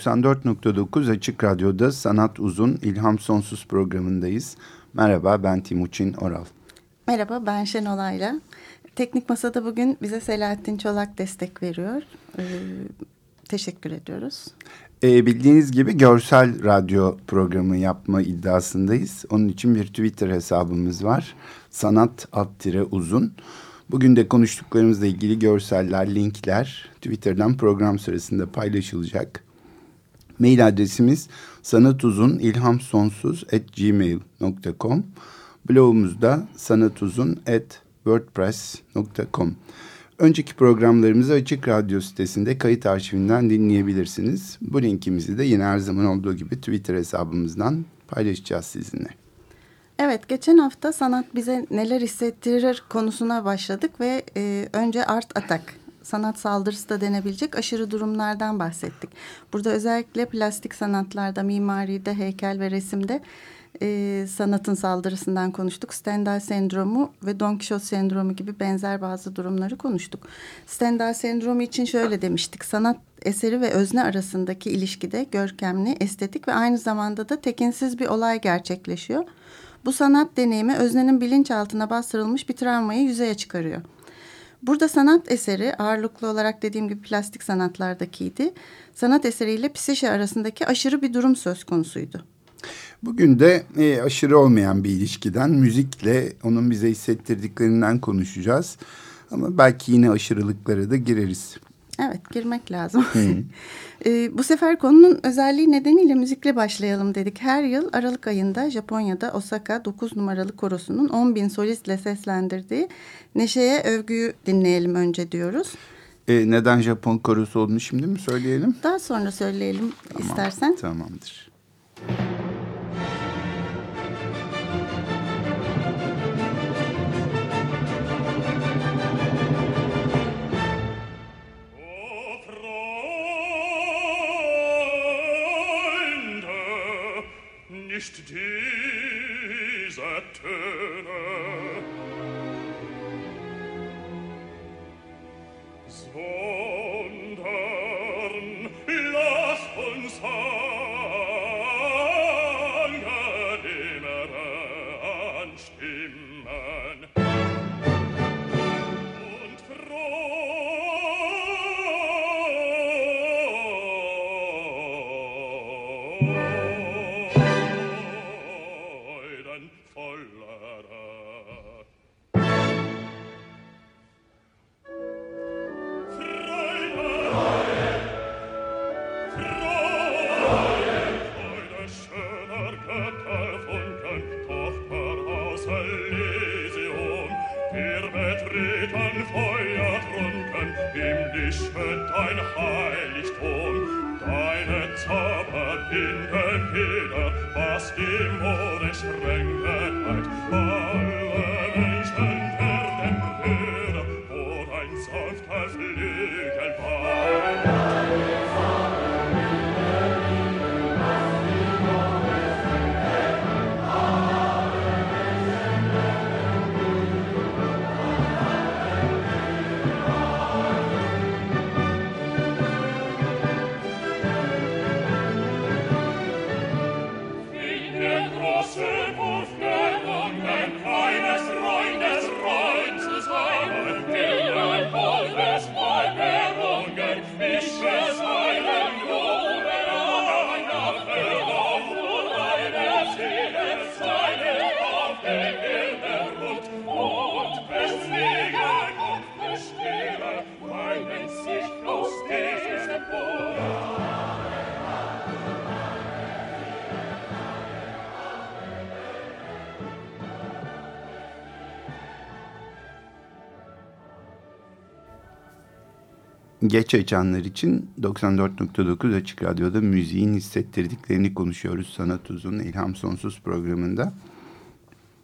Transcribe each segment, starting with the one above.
94.9 Açık Radyo'da Sanat Uzun İlham Sonsuz programındayız. Merhaba ben Timuçin Oral. Merhaba ben Şenol Ayla. Teknik Masa'da bugün bize Selahattin Çolak destek veriyor. Ee, teşekkür ediyoruz. Ee, bildiğiniz gibi görsel radyo programı yapma iddiasındayız. Onun için bir Twitter hesabımız var. Sanat alt uzun. Bugün de konuştuklarımızla ilgili görseller, linkler Twitter'dan program sırasında paylaşılacak. Mail adresimiz sanatuzun ilham sonsuz at gmail.com. Blogumuzda sanatuzun at wordpress.com. Önceki programlarımızı Açık Radyo sitesinde kayıt arşivinden dinleyebilirsiniz. Bu linkimizi de yine her zaman olduğu gibi Twitter hesabımızdan paylaşacağız sizinle. Evet, geçen hafta sanat bize neler hissettirir konusuna başladık ve e, önce Art Attack sanat saldırısı da denebilecek aşırı durumlardan bahsettik. Burada özellikle plastik sanatlarda, mimaride, heykel ve resimde e, sanatın saldırısından konuştuk. Stendhal sendromu ve Don Quixote sendromu gibi benzer bazı durumları konuştuk. Stendhal sendromu için şöyle demiştik. Sanat eseri ve özne arasındaki ilişkide görkemli, estetik ve aynı zamanda da tekinsiz bir olay gerçekleşiyor. Bu sanat deneyimi öznenin bilinçaltına bastırılmış bir travmayı yüzeye çıkarıyor. Burada sanat eseri ağırlıklı olarak dediğim gibi plastik sanatlardakiydi. Sanat eseriyle psişe arasındaki aşırı bir durum söz konusuydu. Bugün de e, aşırı olmayan bir ilişkiden müzikle onun bize hissettirdiklerinden konuşacağız. Ama belki yine aşırılıklara da gireriz. Evet girmek lazım. e, bu sefer konunun özelliği nedeniyle müzikle başlayalım dedik. Her yıl Aralık ayında Japonya'da Osaka 9 numaralı korosunun 10 bin solistle seslendirdiği Neşe'ye övgüyü dinleyelim önce diyoruz. E, neden Japon korosu olduğunu şimdi mi söyleyelim? Daha sonra söyleyelim tamam, istersen. Tamamdır. Nicht diese Töne. Geç açanlar için 94.9 Açık Radyo'da müziğin hissettirdiklerini konuşuyoruz. Sanat Uzun İlham Sonsuz programında.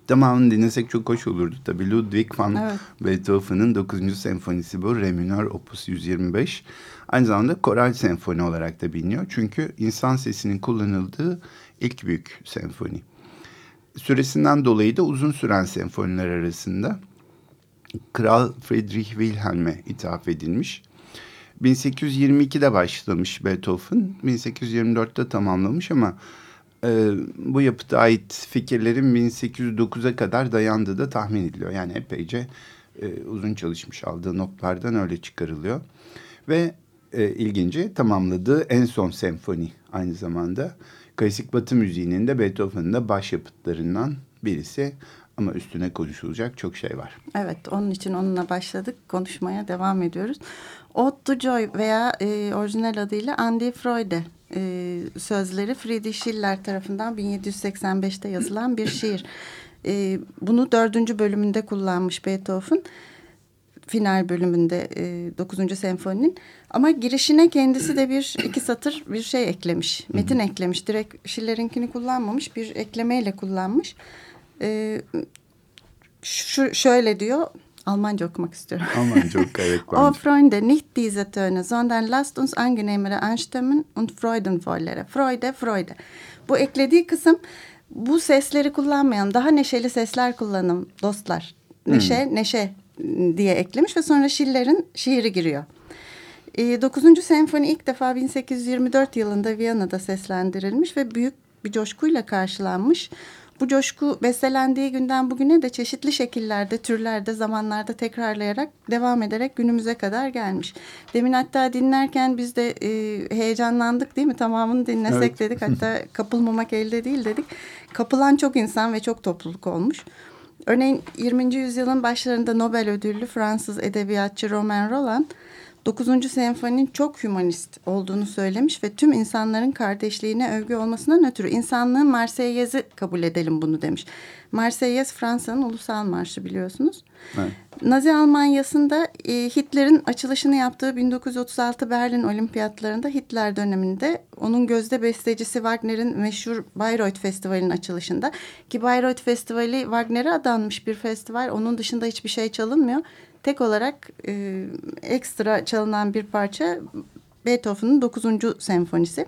Tamamını dinlesek çok hoş olurdu tabii. Ludwig van evet. Beethoven'ın 9. senfonisi bu. Re minör opus 125. Aynı zamanda koral senfoni olarak da biliniyor. Çünkü insan sesinin kullanıldığı ilk büyük senfoni. Süresinden dolayı da uzun süren senfoniler arasında Kral Friedrich Wilhelm'e ithaf edilmiş. 1822'de başlamış Beethoven, 1824'te tamamlamış ama e, bu yapıta ait fikirlerin 1809'a kadar dayandığı da tahmin ediliyor. Yani epeyce e, uzun çalışmış aldığı notlardan öyle çıkarılıyor. Ve e, ilginci tamamladığı en son senfoni aynı zamanda klasik batı müziğinin de Beethoven'ın da başyapıtlarından birisi. Ama üstüne konuşulacak çok şey var. Evet, onun için onunla başladık. Konuşmaya devam ediyoruz. Ode to Joy veya e, orijinal adıyla Andy Freude e, sözleri Friedrich Schiller tarafından 1785'te yazılan bir şiir. E, bunu dördüncü bölümünde kullanmış Beethoven. Final bölümünde e, 9. senfoninin. Ama girişine kendisi de bir iki satır bir şey eklemiş. Metin eklemiş. Direkt Schiller'inkini kullanmamış. Bir eklemeyle kullanmış. E, şu, şöyle diyor. Almanca okumak istiyorum. Almanca oku evet. O Freunde, nicht diese Töne, sondern lasst uns angenehmere anstimmen und freudenvollere. Freude, Freude. Bu eklediği kısım bu sesleri kullanmayalım. Daha neşeli sesler kullanın dostlar. Neşe, hmm. neşe diye eklemiş ve sonra Schiller'in şiiri giriyor. E, 9. senfoni ilk defa 1824 yılında Viyana'da seslendirilmiş ve büyük bir coşkuyla karşılanmış. Bu coşku bestelendiği günden bugüne de çeşitli şekillerde, türlerde, zamanlarda tekrarlayarak devam ederek günümüze kadar gelmiş. Demin hatta dinlerken biz de e, heyecanlandık değil mi? Tamamını dinlesek evet. dedik. Hatta kapılmamak elde değil dedik. Kapılan çok insan ve çok topluluk olmuş. Örneğin 20. yüzyılın başlarında Nobel ödüllü Fransız edebiyatçı Romain Rolland 9. senfoninin çok hümanist olduğunu söylemiş ve tüm insanların kardeşliğine övgü olmasından ötürü insanlığın Marseillez'i kabul edelim bunu demiş. Marseillaise Fransa'nın ulusal marşı biliyorsunuz. Evet. Nazi Almanya'sında e, Hitler'in açılışını yaptığı 1936 Berlin Olimpiyatlarında Hitler döneminde onun gözde bestecisi Wagner'in meşhur Bayreuth Festivali'nin açılışında ki Bayreuth Festivali Wagner'e adanmış bir festival. Onun dışında hiçbir şey çalınmıyor tek olarak e, ekstra çalınan bir parça Beethoven'ın 9. senfonisi.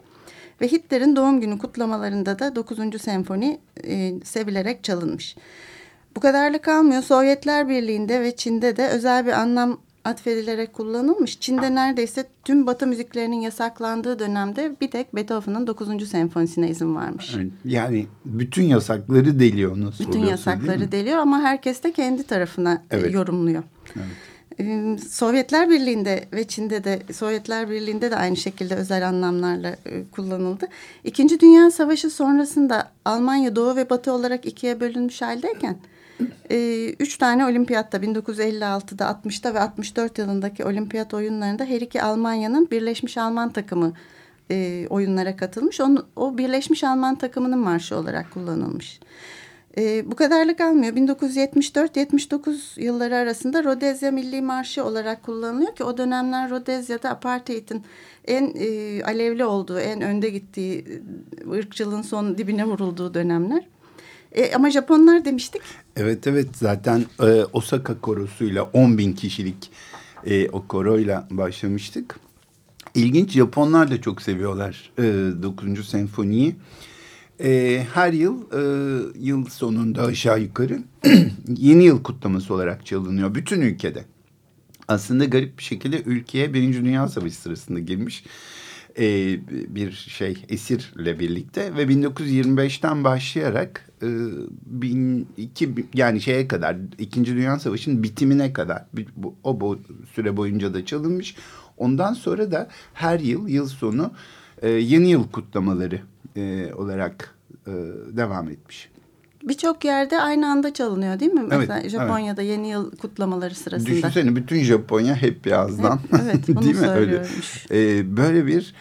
Ve Hitler'in doğum günü kutlamalarında da 9. senfoni e, sevilerek çalınmış. Bu kadarla kalmıyor. Sovyetler Birliği'nde ve Çin'de de özel bir anlam atfedilerek kullanılmış. Çin'de neredeyse tüm batı müziklerinin yasaklandığı dönemde bir tek Beethoven'ın 9. senfonisine izin varmış. Yani bütün yasakları deliyor nasıl Bütün yasakları deliyor ama herkes de kendi tarafına e, evet. yorumluyor. Evet. Sovyetler Birliği'nde ve Çin'de de Sovyetler Birliği'nde de aynı şekilde özel anlamlarla e, kullanıldı. İkinci Dünya Savaşı sonrasında Almanya Doğu ve Batı olarak ikiye bölünmüş haldeyken e, üç tane olimpiyatta 1956'da 60'ta ve 64 yılındaki olimpiyat oyunlarında her iki Almanya'nın Birleşmiş Alman takımı e, oyunlara katılmış. Onu, o Birleşmiş Alman takımının marşı olarak kullanılmış. E, bu kadarlık almıyor. 1974-79 yılları arasında Rodezya Milli Marşı olarak kullanılıyor ki o dönemler Rodezya'da apartheidin en e, alevli olduğu, en önde gittiği, ırkçılığın son dibine vurulduğu dönemler. E, ama Japonlar demiştik. Evet evet zaten e, Osaka korosuyla 10 bin kişilik e, o koroyla başlamıştık. İlginç Japonlar da çok seviyorlar e, 9. senfoniyi. E, her yıl e, yıl sonunda aşağı yukarı yeni yıl kutlaması olarak çalınıyor bütün ülkede. Aslında garip bir şekilde ülkeye Birinci Dünya Savaşı sırasında girmiş e, bir şey esirle birlikte ve 1925'ten başlayarak e, bin, iki, yani şeye kadar İkinci Dünya Savaşı'nın bitimine kadar bu, o bu süre boyunca da çalınmış. Ondan sonra da her yıl yıl sonu e, yeni yıl kutlamaları e, olarak e, devam etmiş. Birçok yerde aynı anda çalınıyor değil mi? Mesela evet, Japonya'da evet. yeni yıl kutlamaları sırasında. Düşünsene bütün Japonya hep yazdan. Hep, evet bunu değil mi? Öyle, ee, böyle bir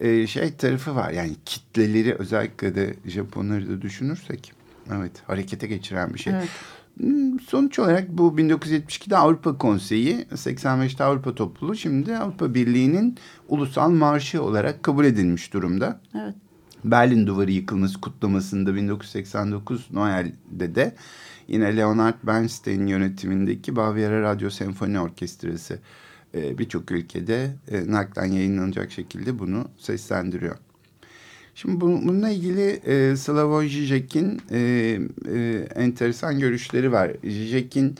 e, şey tarafı var. Yani kitleleri özellikle de Japonları da düşünürsek. Evet harekete geçiren bir şey. Evet. Hmm, sonuç olarak bu 1972'de Avrupa Konseyi, 85'te Avrupa Topluluğu, şimdi Avrupa Birliği'nin ulusal marşı olarak kabul edilmiş durumda. Evet. Berlin Duvarı yıkılması kutlamasında 1989 Noel'de de yine Leonard Bernstein yönetimindeki Bavyera Radyo Senfoni Orkestrası e, birçok ülkede e, naklen yayınlanacak şekilde bunu seslendiriyor. Şimdi bununla ilgili e, Slavoj Žižek'in e, e, enteresan görüşleri var. Žižek'in e,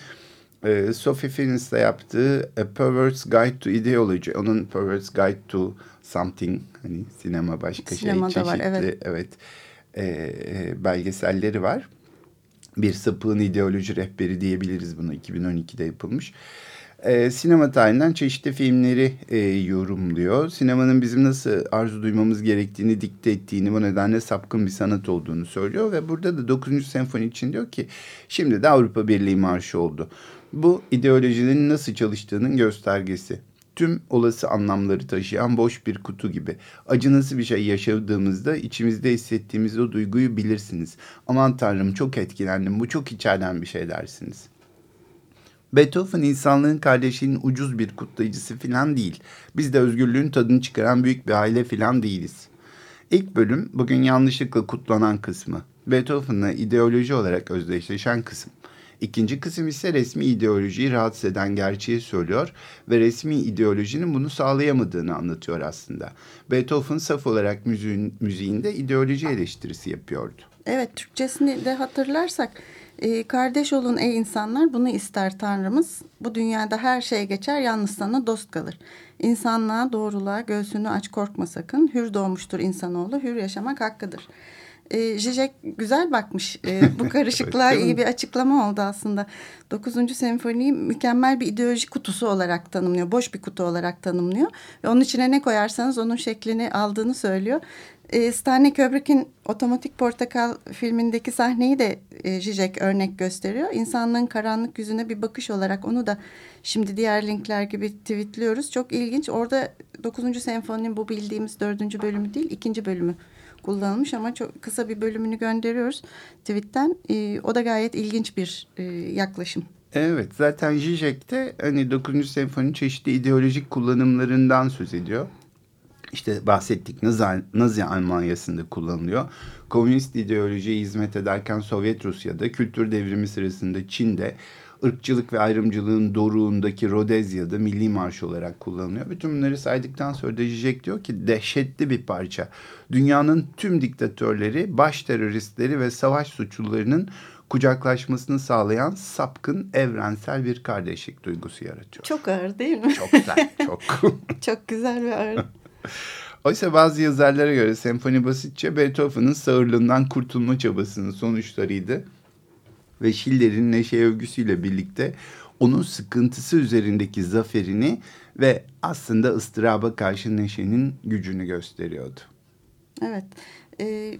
Sophie Finis'te yaptığı A Perverse Guide to Ideology, onun Perverse Guide to Something, hani sinema başka Sinemada şey, çeşitli var, evet. evet e, belgeselleri var. Bir sapığın ideoloji rehberi diyebiliriz bunu 2012'de yapılmış e, sinema tarihinden çeşitli filmleri e, yorumluyor. Sinemanın bizim nasıl arzu duymamız gerektiğini dikte ettiğini bu nedenle sapkın bir sanat olduğunu söylüyor. Ve burada da 9. senfoni için diyor ki şimdi de Avrupa Birliği Marşı oldu. Bu ideolojinin nasıl çalıştığının göstergesi. Tüm olası anlamları taşıyan boş bir kutu gibi. Acınası bir şey yaşadığımızda içimizde hissettiğimiz o duyguyu bilirsiniz. Aman tanrım çok etkilendim bu çok içeriden bir şey dersiniz. Beethoven insanlığın kardeşliğinin ucuz bir kutlayıcısı falan değil. Biz de özgürlüğün tadını çıkaran büyük bir aile falan değiliz. İlk bölüm bugün yanlışlıkla kutlanan kısmı. Beethoven'la ideoloji olarak özdeşleşen kısım. İkinci kısım ise resmi ideolojiyi rahatsız eden gerçeği söylüyor ve resmi ideolojinin bunu sağlayamadığını anlatıyor aslında. Beethoven saf olarak müziğin, müziğinde ideoloji eleştirisi yapıyordu. Evet, Türkçesini de hatırlarsak e, kardeş olun ey insanlar bunu ister Tanrımız. Bu dünyada her şey geçer yalnız sana dost kalır. İnsanlığa doğruluğa göğsünü aç korkma sakın. Hür doğmuştur insanoğlu hür yaşamak hakkıdır. E, Zizek güzel bakmış. E, bu karışıklığa iyi bir açıklama oldu aslında. Dokuzuncu senfoniyi mükemmel bir ideoloji kutusu olarak tanımlıyor. Boş bir kutu olarak tanımlıyor. Ve onun içine ne koyarsanız onun şeklini aldığını söylüyor. E, Stanley Kubrick'in Otomatik Portakal filmindeki sahneyi de e, Zizek örnek gösteriyor. İnsanlığın karanlık yüzüne bir bakış olarak onu da şimdi diğer linkler gibi tweetliyoruz. Çok ilginç. Orada 9. senfoninin bu bildiğimiz dördüncü bölümü değil ikinci bölümü kullanılmış ama çok kısa bir bölümünü gönderiyoruz tweetten. E, o da gayet ilginç bir e, yaklaşım. Evet zaten Zizek de hani 9. senfoninin çeşitli ideolojik kullanımlarından söz ediyor işte bahsettik Nazi, Nazi Almanya'sında kullanılıyor. Komünist ideolojiye hizmet ederken Sovyet Rusya'da, kültür devrimi sırasında Çin'de, ırkçılık ve ayrımcılığın doruğundaki Rodezya'da milli marş olarak kullanılıyor. Bütün bunları saydıktan sonra Zizek diyor ki dehşetli bir parça. Dünyanın tüm diktatörleri, baş teröristleri ve savaş suçlularının kucaklaşmasını sağlayan sapkın evrensel bir kardeşlik duygusu yaratıyor. Çok ağır değil mi? Çok güzel, çok. çok güzel ve ağır. Oysa bazı yazarlara göre senfoni basitçe Beethoven'ın sağırlığından kurtulma çabasının sonuçlarıydı. Ve Schiller'in neşe övgüsüyle birlikte onun sıkıntısı üzerindeki zaferini ve aslında ıstıraba karşı neşenin gücünü gösteriyordu. Evet. Ee,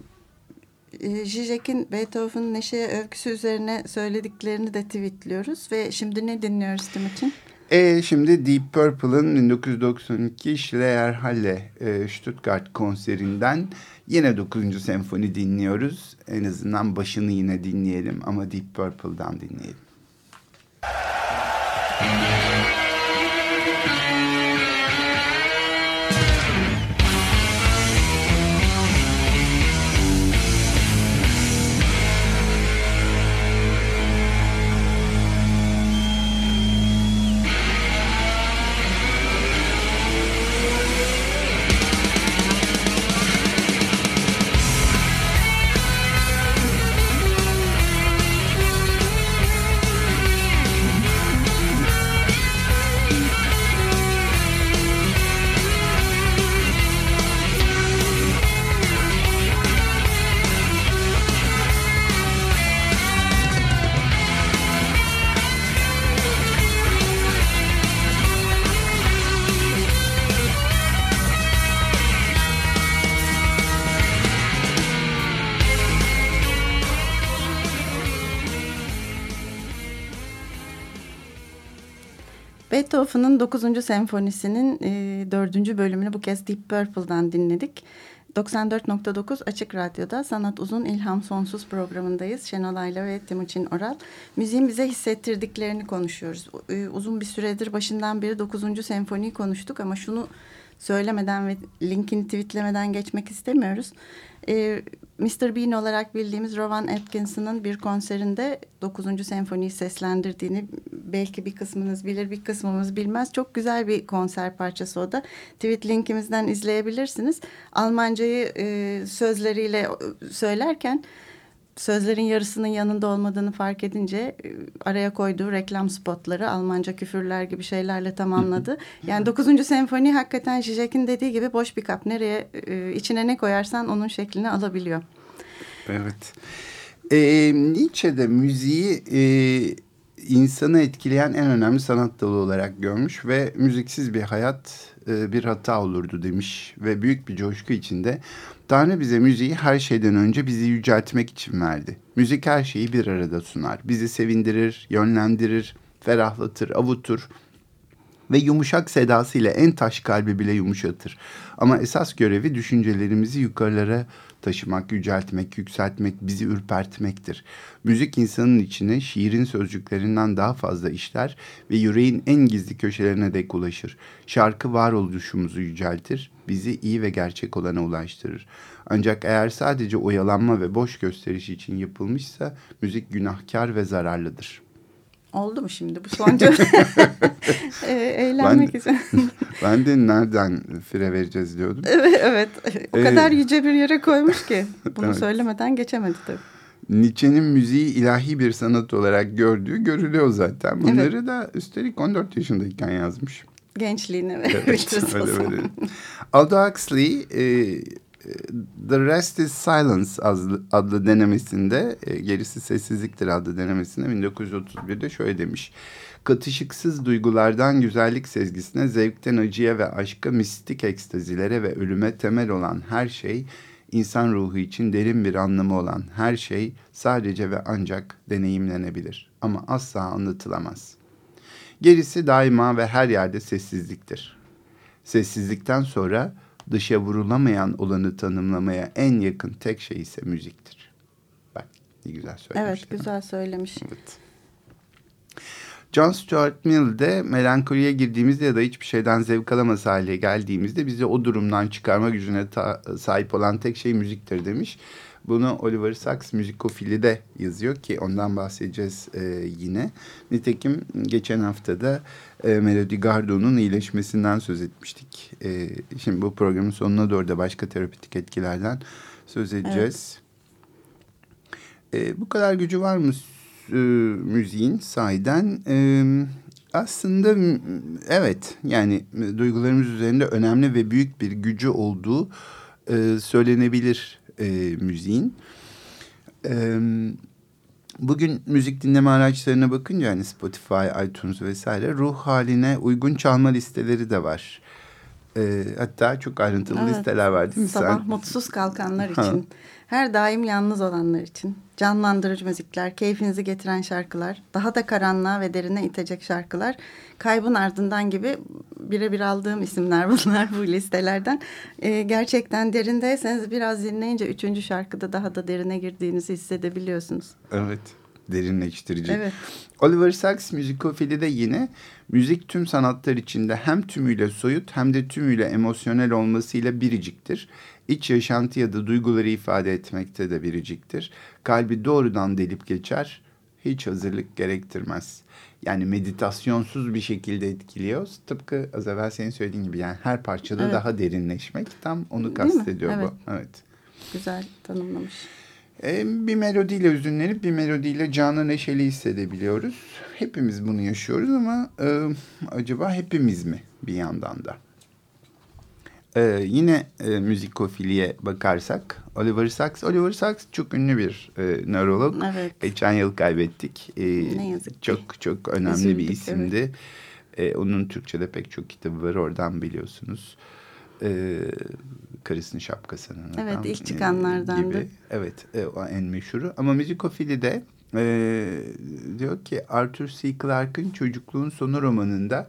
e, Zizek'in Beethoven'ın neşe övgüsü üzerine söylediklerini de tweetliyoruz. Ve şimdi ne dinliyoruz Timuçin? E şimdi Deep Purple'ın 1992 Schleierhalle e, Stuttgart konserinden yine 9. senfoni dinliyoruz. En azından başını yine dinleyelim ama Deep Purple'dan dinleyelim. Beethoven'ın 9. senfonisinin e, 4. bölümünü bu kez Deep Purple'dan dinledik. 94.9 Açık Radyo'da Sanat Uzun İlham Sonsuz programındayız. Şenol Ayla ve Timuçin Oral. Müziğin bize hissettirdiklerini konuşuyoruz. E, uzun bir süredir başından beri 9. senfoniyi konuştuk ama şunu söylemeden ve linkini tweetlemeden geçmek istemiyoruz. E, Mr. Bean olarak bildiğimiz Rowan Atkinson'ın bir konserinde 9. senfoniyi seslendirdiğini belki bir kısmınız bilir bir kısmımız bilmez. Çok güzel bir konser parçası o da. Tweet linkimizden izleyebilirsiniz. Almancayı e, sözleriyle söylerken sözlerin yarısının yanında olmadığını fark edince e, araya koyduğu reklam spotları Almanca küfürler gibi şeylerle tamamladı. Yani 9. senfoni hakikaten Zizek'in dediği gibi boş bir kap. Nereye e, içine ne koyarsan onun şeklini alabiliyor. Evet. E, Nietzsche'de müziği e, insanı etkileyen en önemli sanat dalı olarak görmüş ve müziksiz bir hayat e, bir hata olurdu demiş ve büyük bir coşku içinde Tanrı bize müziği her şeyden önce bizi yüceltmek için verdi. Müzik her şeyi bir arada sunar. Bizi sevindirir, yönlendirir, ferahlatır, avutur ve yumuşak sedasıyla en taş kalbi bile yumuşatır. Ama esas görevi düşüncelerimizi yukarılara taşımak, yüceltmek, yükseltmek, bizi ürpertmektir. Müzik insanın içine şiirin sözcüklerinden daha fazla işler ve yüreğin en gizli köşelerine dek ulaşır. Şarkı varoluşumuzu yüceltir, bizi iyi ve gerçek olana ulaştırır. Ancak eğer sadece oyalanma ve boş gösteriş için yapılmışsa müzik günahkar ve zararlıdır. Oldu mu şimdi bu sonca e, eğlenmek ben, için? ben de nereden fire vereceğiz diyordum. Evet, evet. o ee, kadar yüce bir yere koymuş ki bunu evet. söylemeden geçemedi tabii. Nietzsche'nin müziği ilahi bir sanat olarak gördüğü görülüyor zaten. Bunları evet. da üstelik 14 yaşındayken yazmış. Verebiliriz evet, öyle, öyle. Aldous Huxley e, The Rest is Silence adlı, adlı denemesinde, e, gerisi sessizliktir adlı denemesinde 1931'de şöyle demiş. Katışıksız duygulardan güzellik sezgisine, zevkten acıya ve aşka, mistik ekstazilere ve ölüme temel olan her şey, insan ruhu için derin bir anlamı olan her şey sadece ve ancak deneyimlenebilir ama asla anlatılamaz. Gerisi daima ve her yerde sessizliktir. Sessizlikten sonra dışa vurulamayan olanı tanımlamaya en yakın tek şey ise müziktir. Bak ne güzel söylemiş. Evet güzel söylemiş. Evet. John Stuart Mill de melankoliye girdiğimizde ya da hiçbir şeyden zevk alamaz hale geldiğimizde bizi o durumdan çıkarma gücüne sahip olan tek şey müziktir demiş. Bunu Oliver Sacks müzikofili de yazıyor ki ondan bahsedeceğiz e, yine. Nitekim geçen haftada e, Melody Gardot'un iyileşmesinden söz etmiştik. E, şimdi bu programın sonuna doğru da başka terapetik etkilerden söz edeceğiz. Evet. E, bu kadar gücü var mı e, müziğin sahiden? E, aslında evet yani duygularımız üzerinde önemli ve büyük bir gücü olduğu e, söylenebilir e, müziğin. E, bugün müzik dinleme araçlarına bakınca hani Spotify, iTunes vesaire ruh haline uygun çalma listeleri de var. E, hatta çok ayrıntılı evet. listeler var değil mi? Sabah Sen... mutsuz kalkanlar için, her daim yalnız olanlar için canlandırıcı müzikler, keyfinizi getiren şarkılar, daha da karanlığa ve derine itecek şarkılar, kaybın ardından gibi birebir aldığım isimler bunlar bu listelerden. Ee, gerçekten derindeyseniz biraz dinleyince üçüncü şarkıda daha da derine girdiğinizi hissedebiliyorsunuz. Evet derinleştirici. Evet. Oliver Sacks müzikofili de yine müzik tüm sanatlar içinde hem tümüyle soyut hem de tümüyle emosyonel olmasıyla biriciktir. İç yaşantı ya da duyguları ifade etmekte de biriciktir. Kalbi doğrudan delip geçer, hiç hazırlık gerektirmez. Yani meditasyonsuz bir şekilde etkiliyor. Tıpkı az evvel senin söylediğin gibi yani her parçada evet. daha derinleşmek tam onu kastediyor evet. bu. Evet. Güzel tanımlamış. Ee, bir melodiyle üzünlenip bir melodiyle canlı neşeli hissedebiliyoruz. Hepimiz bunu yaşıyoruz ama e, acaba hepimiz mi bir yandan da? Ee, yine e, müzikofiliye bakarsak Oliver Sacks. Oliver Sacks çok ünlü bir e, nörolog. Evet. Geçen yıl kaybettik. E, ne yazık ki. Çok çok önemli Üzüldük, bir isimdi. Evet. E, onun Türkçe'de pek çok kitabı var oradan biliyorsunuz. E, Karısının şapkasının. Evet adam, ilk çıkanlardan gibi. Evet e, o en meşhuru. Ama müzikofili de e, diyor ki Arthur C. Clarke'ın Çocukluğun Sonu romanında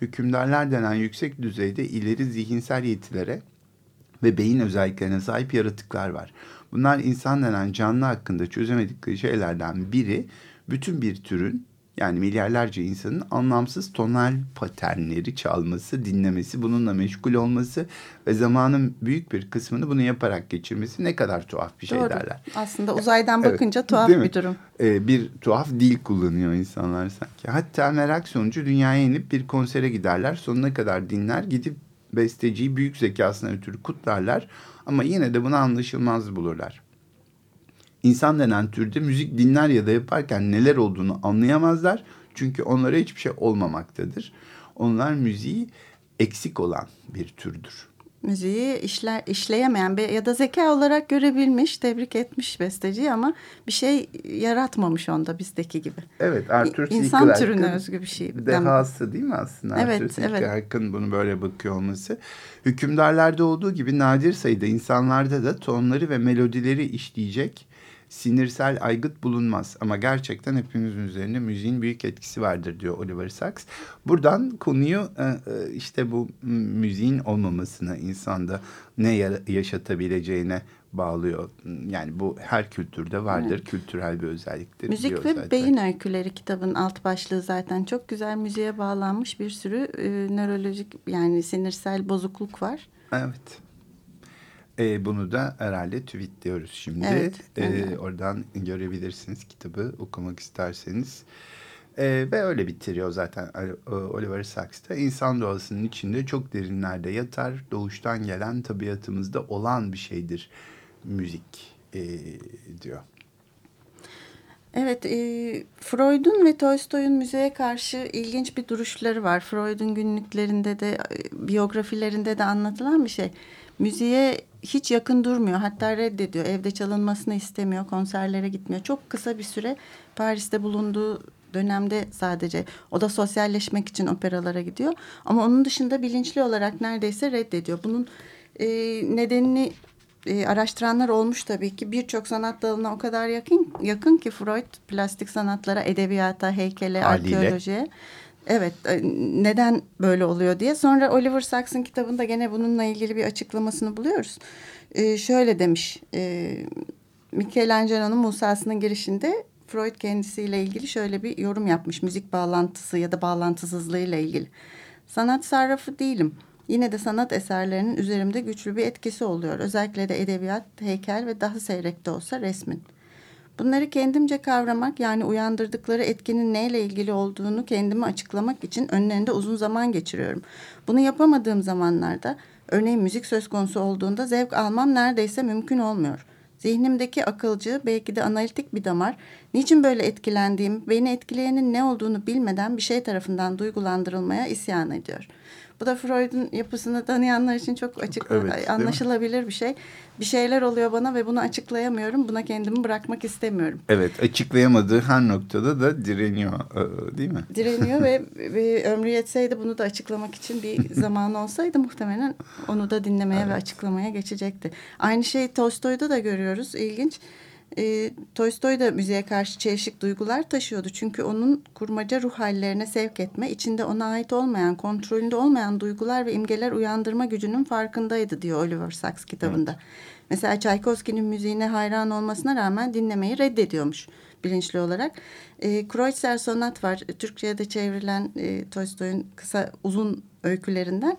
hükümdarlar denen yüksek düzeyde ileri zihinsel yetilere ve beyin özelliklerine sahip yaratıklar var. Bunlar insan denen canlı hakkında çözemedikleri şeylerden biri bütün bir türün yani milyarlarca insanın anlamsız tonal paternleri çalması, dinlemesi, bununla meşgul olması ve zamanın büyük bir kısmını bunu yaparak geçirmesi ne kadar tuhaf bir şey Doğru. derler. Aslında uzaydan bakınca Evet, tuhaf bir durum. Ee, bir tuhaf dil kullanıyor insanlar sanki. Hatta merak sonucu dünyaya inip bir konsere giderler. Sonuna kadar dinler. Gidip besteciyi büyük zekasına ötürü kutlarlar. Ama yine de bunu anlaşılmaz bulurlar. İnsan denen türde müzik dinler ya da yaparken neler olduğunu anlayamazlar. Çünkü onlara hiçbir şey olmamaktadır. Onlar müziği eksik olan bir türdür. Müziği işler, işleyemeyen ya da zeka olarak görebilmiş, tebrik etmiş besteciyi ama bir şey yaratmamış onda bizdeki gibi. Evet Arthur C. İnsan Clarke'ın türüne özgü bir şey. Dehası değil mi aslında? Evet, Arthur C. evet. Clarke'ın bunu böyle bakıyor olması. Hükümdarlarda olduğu gibi nadir sayıda insanlarda da tonları ve melodileri işleyecek sinirsel aygıt bulunmaz. Ama gerçekten hepimizin üzerinde müziğin büyük etkisi vardır diyor Oliver Sacks. Buradan konuyu e, e, işte bu müziğin olmamasına insanda ne ya- yaşatabileceğine bağlıyor. Yani bu her kültürde vardır. Kültürel bir özelliktir. Müzik ve zaten. Beyin Öyküleri kitabın alt başlığı zaten çok güzel müziğe bağlanmış bir sürü e, nörolojik yani sinirsel bozukluk var. Evet. Ee, bunu da herhalde tweetliyoruz şimdi. Evet, aynen. oradan görebilirsiniz kitabı okumak isterseniz. Ee, ve öyle bitiriyor zaten Ol- Oliver Sacks da. İnsan doğasının içinde çok derinlerde yatar. Doğuştan gelen tabiatımızda olan bir şeydir müzik ee, diyor. Evet, e, Freud'un ve Tolstoy'un müziğe karşı ilginç bir duruşları var. Freud'un günlüklerinde de, e, biyografilerinde de anlatılan bir şey. Müziğe hiç yakın durmuyor, hatta reddediyor. Evde çalınmasını istemiyor, konserlere gitmiyor. Çok kısa bir süre Paris'te bulunduğu dönemde sadece o da sosyalleşmek için operalara gidiyor. Ama onun dışında bilinçli olarak neredeyse reddediyor. Bunun e, nedenini e, araştıranlar olmuş tabii ki. Birçok sanat dalına o kadar yakın yakın ki Freud plastik sanatlara, edebiyata, heykele, Haliyle. arkeolojiye. Evet, e, neden böyle oluyor diye. Sonra Oliver Sacks'ın kitabında gene bununla ilgili bir açıklamasını buluyoruz. E, şöyle demiş, e, Michelangelo'nun Musa'sının girişinde Freud kendisiyle ilgili şöyle bir yorum yapmış. Müzik bağlantısı ya da bağlantısızlığıyla ilgili. Sanat sarrafı değilim. Yine de sanat eserlerinin üzerimde güçlü bir etkisi oluyor. Özellikle de edebiyat, heykel ve daha seyrek de olsa resmin. Bunları kendimce kavramak yani uyandırdıkları etkinin neyle ilgili olduğunu kendime açıklamak için önlerinde uzun zaman geçiriyorum. Bunu yapamadığım zamanlarda örneğin müzik söz konusu olduğunda zevk almam neredeyse mümkün olmuyor. Zihnimdeki akılcı, belki de analitik bir damar, niçin böyle etkilendiğim, beni etkileyenin ne olduğunu bilmeden bir şey tarafından duygulandırılmaya isyan ediyor. Bu da Freud'un yapısını tanıyanlar için çok açık, Evet, anlaşılabilir bir şey. Bir şeyler oluyor bana ve bunu açıklayamıyorum. Buna kendimi bırakmak istemiyorum. Evet açıklayamadığı her noktada da direniyor e, değil mi? Direniyor ve, ve ömrü yetseydi bunu da açıklamak için bir zaman olsaydı muhtemelen onu da dinlemeye ve açıklamaya geçecekti. Aynı şeyi Tolstoy'da da görüyoruz. İlginç. E, Tolstoy da müziğe karşı çelişik duygular taşıyordu. Çünkü onun kurmaca ruh hallerine sevk etme, içinde ona ait olmayan, kontrolünde olmayan duygular ve imgeler uyandırma gücünün farkındaydı diyor Oliver Sacks kitabında. Mesela Tchaikovsky'nin müziğine hayran olmasına rağmen dinlemeyi reddediyormuş bilinçli olarak. E, Kreutzer Sonat var. Türkçe'ye de çevrilen e, Tolstoy'un kısa uzun öykülerinden.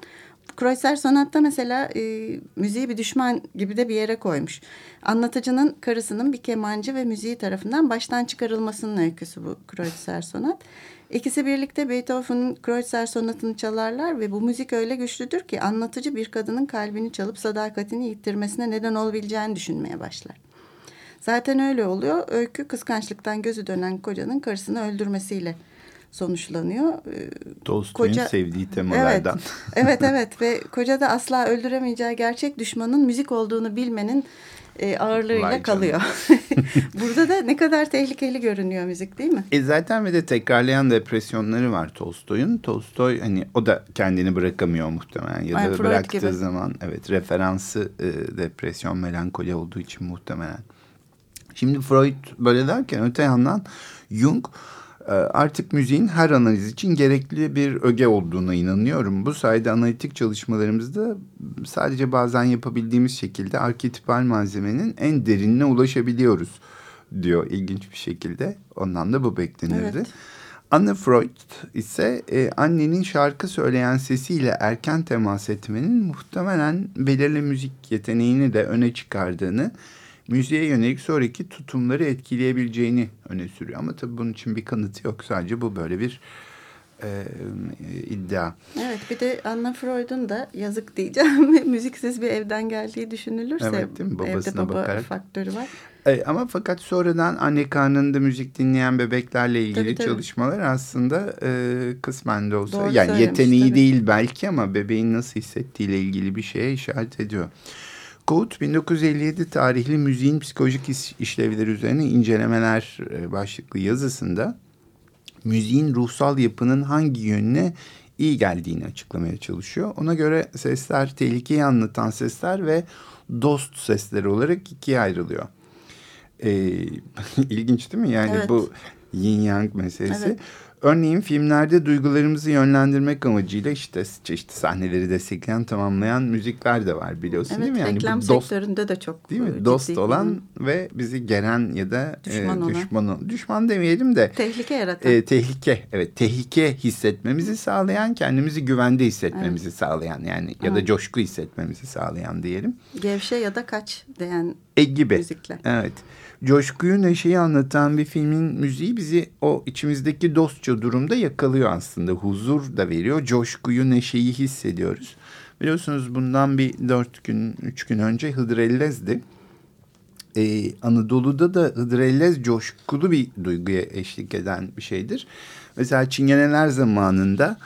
Kreutzer Sonat'ta mesela e, müziği bir düşman gibi de bir yere koymuş. Anlatıcının karısının bir kemancı ve müziği tarafından baştan çıkarılmasının öyküsü bu Kreutzer Sonat. İkisi birlikte Beethoven'ın Kreutzer Sonatı'nı çalarlar ve bu müzik öyle güçlüdür ki anlatıcı bir kadının kalbini çalıp sadakatini yitirmesine neden olabileceğini düşünmeye başlar. Zaten öyle oluyor. Öykü kıskançlıktan gözü dönen kocanın karısını öldürmesiyle sonuçlanıyor. Ee, Tolstoy'un Koca- sevdiği temalardan. Evet, evet, evet ve koca da asla öldüremeyeceği gerçek düşmanın müzik olduğunu bilmenin e, ağırlığıyla Vay kalıyor. Burada da ne kadar tehlikeli görünüyor müzik değil mi? E zaten bir de tekrarlayan depresyonları var Tolstoy'un. Tolstoy hani o da kendini bırakamıyor muhtemelen ya da Ay, bıraktığı gibi. zaman evet referansı e, depresyon, melankoli olduğu için muhtemelen. Şimdi Freud böyle derken öte yandan Jung artık müziğin her analiz için gerekli bir öge olduğuna inanıyorum. Bu sayede analitik çalışmalarımızda sadece bazen yapabildiğimiz şekilde arketipal malzemenin en derinine ulaşabiliyoruz diyor ilginç bir şekilde. Ondan da bu beklenirdi. Evet. Anna Freud ise e, annenin şarkı söyleyen sesiyle erken temas etmenin muhtemelen belirli müzik yeteneğini de öne çıkardığını müziğe yönelik sonraki tutumları etkileyebileceğini öne sürüyor. Ama tabii bunun için bir kanıtı yok. Sadece bu böyle bir e, iddia. Evet bir de Anna Freud'un da yazık diyeceğim müziksiz bir evden geldiği düşünülürse evet, değil mi? Babasına evde baba bakarak. faktörü var. E, ama fakat sonradan anne karnında müzik dinleyen bebeklerle ilgili tabii, tabii. çalışmalar aslında e, kısmen de olsa Doğru yani yeteneği tabii. değil belki ama bebeğin nasıl hissettiğiyle ilgili bir şeye işaret ediyor. Code 1957 tarihli müziğin psikolojik işlevleri üzerine incelemeler e, başlıklı yazısında müziğin ruhsal yapının hangi yönüne iyi geldiğini açıklamaya çalışıyor. Ona göre sesler tehlikeyi anlatan sesler ve dost sesleri olarak ikiye ayrılıyor. Ee, ilginç değil mi? Yani evet. bu yin yang meselesi. Evet. Örneğin filmlerde duygularımızı yönlendirmek amacıyla işte çeşitli sahneleri destekleyen, tamamlayan müzikler de var biliyorsun evet, değil mi? Yani reklam dost, sektöründe de çok değil mi? Dost olan ve bizi geren ya da düşman, e, düşman, düşman demeyelim de tehlike yaratan. E, tehlike evet tehlike hissetmemizi sağlayan, kendimizi güvende hissetmemizi evet. sağlayan yani ya da coşku hissetmemizi sağlayan diyelim. Gevşe ya da kaç diyen e gibi. müzikler. Evet coşkuyu, neşeyi anlatan bir filmin müziği bizi o içimizdeki dostça durumda yakalıyor aslında. Huzur da veriyor, coşkuyu, neşeyi hissediyoruz. Biliyorsunuz bundan bir dört gün, üç gün önce Hıdrellez'di. Ee, Anadolu'da da Hıdrellez coşkulu bir duyguya eşlik eden bir şeydir. Mesela Çingeneler zamanında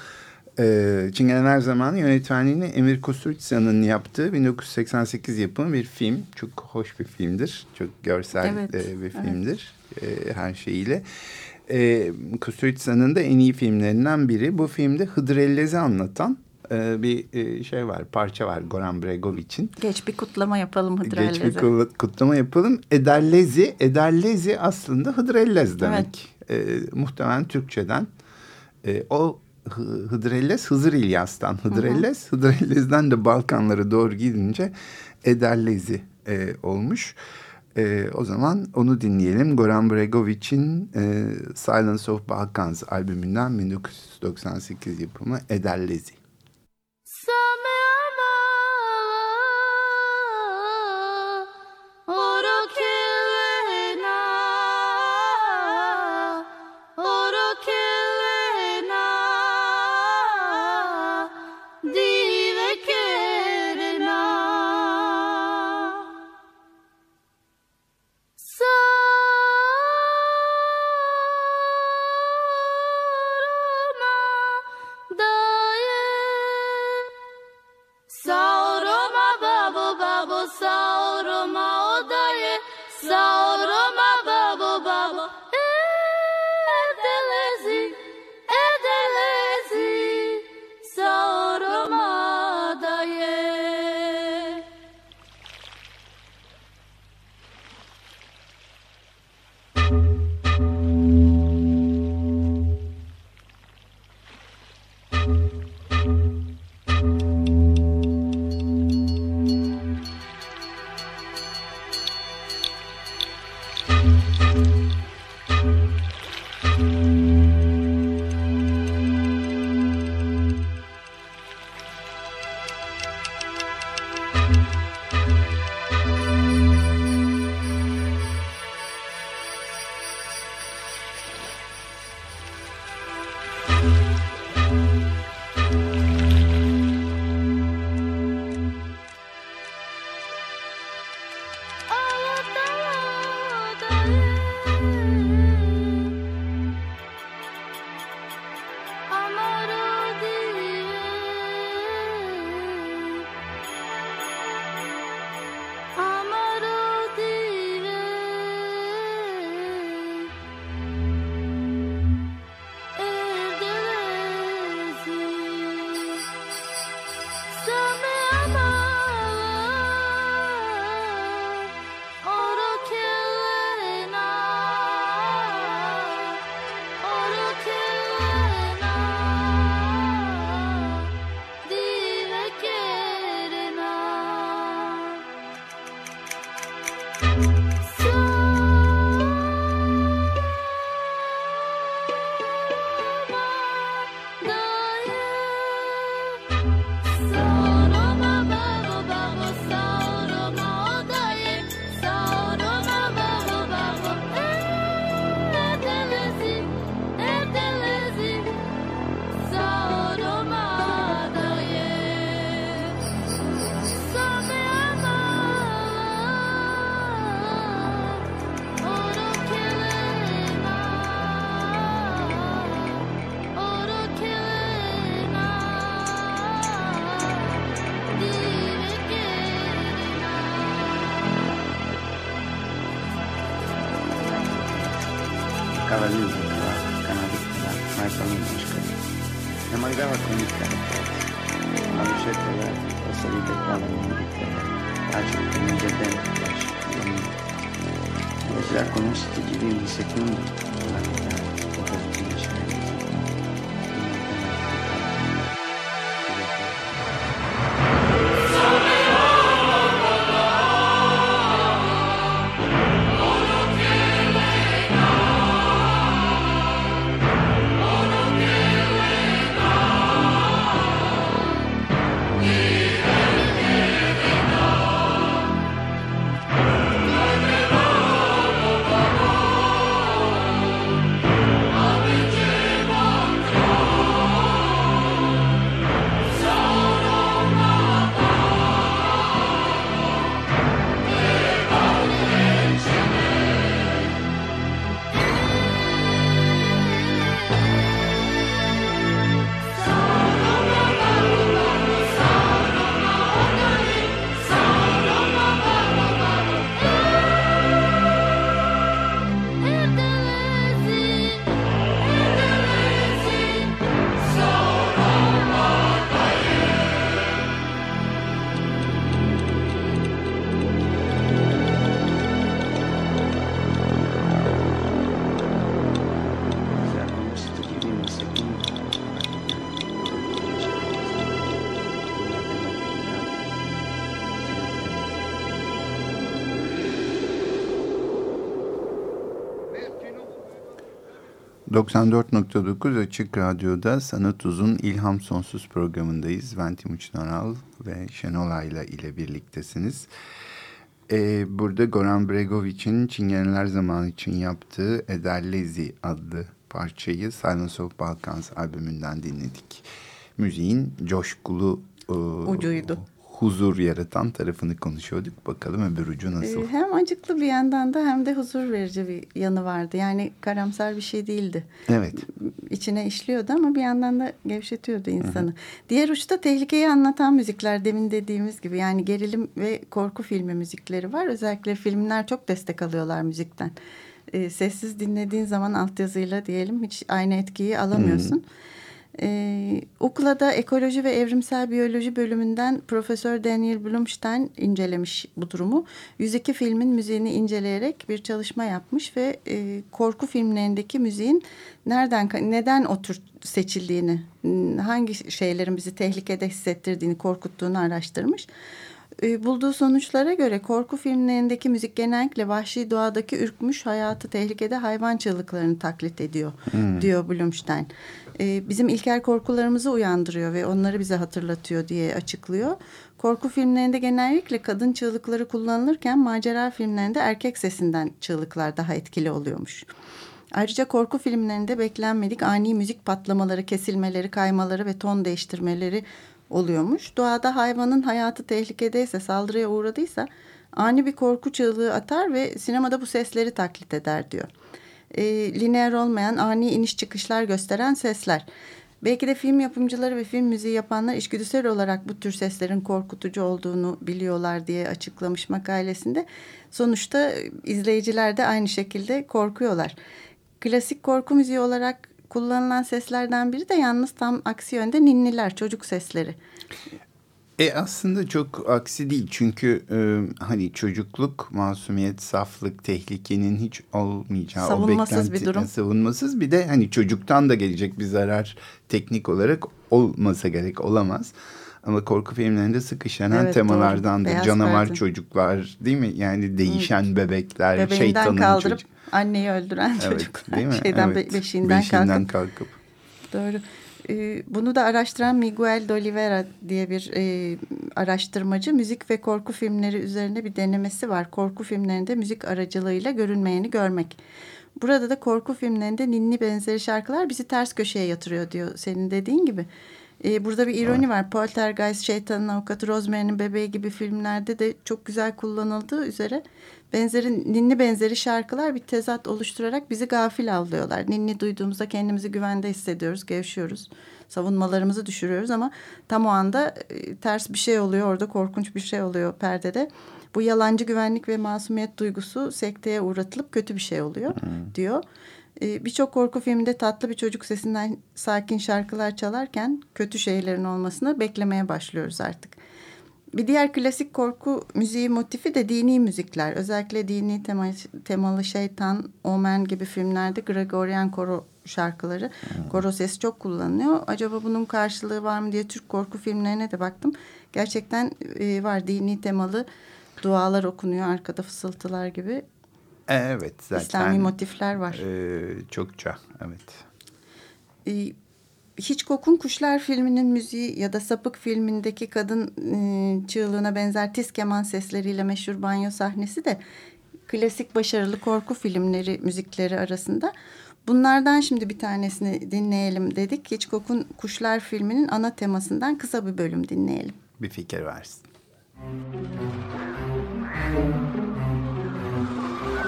e, Çingeneler Zamanı yönetmenliğini Emir Kusturica'nın yaptığı 1988 yapımı bir film. Çok hoş bir filmdir. Çok görsel evet, e, bir filmdir evet. e, her şeyiyle. E, Kusturica'nın da en iyi filmlerinden biri. Bu filmde Hıdrellez'i anlatan e, bir e, şey var, parça var Goran Bregovic'in. Geç bir kutlama yapalım Hıdrellez'e. Geç bir kutlama yapalım. Ederlezi, Ederlezi aslında Hıdrellez demek. Evet. E, muhtemelen Türkçeden. E, o Hıdrellez Hızır İlyas'tan Hıdrellez. Hı hı. Hıdrellez'den de Balkanlara doğru gidince Ederlezi e, olmuş. E, o zaman onu dinleyelim. Goran Bregovic'in e, Silence of Balkans albümünden 1998 yapımı Ederlezi. paralisa, la canadista, la maestra Luminska. Ne é. malgava con il cane, ma scelta la salita quale non ricorda, pace che não c'è dentro, pace che non... Già conosci divini segundo 94.9 Açık Radyo'da Sanat Uzun İlham Sonsuz programındayız. Ben Timuçin Aral ve Şenol Ayla ile birliktesiniz. Ee, burada Goran Bregovic'in Çingeneler Zamanı için yaptığı Edellezi adlı parçayı Silence of Balkans albümünden dinledik. Müziğin coşkulu e, ucuydu huzur yaratan tarafını konuşuyorduk. Bakalım öbür ucu nasıl? Ee, hem acıklı bir yandan da hem de huzur verici bir yanı vardı. Yani karamsar bir şey değildi. Evet. İçine işliyordu ama bir yandan da gevşetiyordu insanı. Hı hı. Diğer uçta tehlikeyi anlatan müzikler demin dediğimiz gibi. Yani gerilim ve korku filmi müzikleri var. Özellikle filmler çok destek alıyorlar müzikten. Ee, sessiz dinlediğin zaman altyazıyla diyelim hiç aynı etkiyi alamıyorsun. Hı hı. Ee, UCLA'da ekoloji ve evrimsel biyoloji bölümünden Profesör Daniel Blumstein incelemiş bu durumu. 102 filmin müziğini inceleyerek bir çalışma yapmış ve e, korku filmlerindeki müziğin nereden neden o tür seçildiğini, hangi şeylerin bizi tehlikede hissettirdiğini, korkuttuğunu araştırmış. E, bulduğu sonuçlara göre korku filmlerindeki müzik genellikle vahşi doğadaki ürkmüş hayatı tehlikede hayvan çığlıklarını taklit ediyor hmm. diyor Blumstein. E, bizim ilkel korkularımızı uyandırıyor ve onları bize hatırlatıyor diye açıklıyor. Korku filmlerinde genellikle kadın çığlıkları kullanılırken macera filmlerinde erkek sesinden çığlıklar daha etkili oluyormuş. Ayrıca korku filmlerinde beklenmedik ani müzik patlamaları, kesilmeleri, kaymaları ve ton değiştirmeleri oluyormuş. Doğada hayvanın hayatı tehlikedeyse, saldırıya uğradıysa ani bir korku çığlığı atar ve sinemada bu sesleri taklit eder diyor. E, lineer olmayan ani iniş çıkışlar gösteren sesler. Belki de film yapımcıları ve film müziği yapanlar işgüdüsel olarak bu tür seslerin korkutucu olduğunu biliyorlar diye açıklamış makalesinde. Sonuçta izleyiciler de aynı şekilde korkuyorlar. Klasik korku müziği olarak kullanılan seslerden biri de yalnız tam aksi yönde ninniler, çocuk sesleri. E aslında çok aksi değil çünkü e, hani çocukluk, masumiyet, saflık, tehlikenin hiç olmayacağı savunmasız o beklenti, bir durum. Savunmasız bir de hani çocuktan da gelecek bir zarar teknik olarak olmasa gerek olamaz. Ama korku filmlerinde sık işlenen Evet, temalardandır. doğru. Beyaz Canavar perde. çocuklar değil mi? Yani değişen bebekler, Bebeğinden şeytanın kaldırıp çocuk. anneyi öldüren Evet, çocuklar. değil mi? Şeyden evet. be- beşiğinden, kalkıp. kalkıp. Doğru. Ee, Bunu da araştıran Miguel de Oliveira diye bir e, araştırmacı müzik ve korku filmleri üzerine bir denemesi var. Korku filmlerinde müzik aracılığıyla görünmeyeni görmek. Burada da korku filmlerinde ninni benzeri şarkılar bizi ters köşeye yatırıyor diyor senin dediğin gibi. Ee, burada bir ironi var. Poltergeist, Şeytanın Avukatı, Rosemary'nin Bebeği gibi filmlerde de çok güzel kullanıldığı üzere benzeri ninni benzeri şarkılar bir tezat oluşturarak bizi gafil avlıyorlar. Ninni duyduğumuzda kendimizi güvende hissediyoruz, gevşiyoruz. Savunmalarımızı düşürüyoruz ama tam o anda e, ters bir şey oluyor. Orada korkunç bir şey oluyor perdede. Bu yalancı güvenlik ve masumiyet duygusu sekteye uğratılıp kötü bir şey oluyor diyor. Ee, Birçok korku filminde tatlı bir çocuk sesinden sakin şarkılar çalarken kötü şeylerin olmasını beklemeye başlıyoruz artık. Bir diğer klasik korku müziği motifi de dini müzikler. Özellikle dini tema, temalı şeytan, omen gibi filmlerde Gregorian koro şarkıları, koro sesi çok kullanılıyor. Acaba bunun karşılığı var mı diye Türk korku filmlerine de baktım. Gerçekten e, var dini temalı dualar okunuyor arkada fısıltılar gibi. Evet zaten. İslami motifler var. e, çokça evet. Ee, Hitchcock'un Kuşlar filminin müziği ya da Sapık filmindeki kadın e, çığlığına benzer tiz keman sesleriyle meşhur banyo sahnesi de klasik başarılı korku filmleri müzikleri arasında. Bunlardan şimdi bir tanesini dinleyelim dedik. Hitchcock'un Kuşlar filminin ana temasından kısa bir bölüm dinleyelim. Bir fikir versin.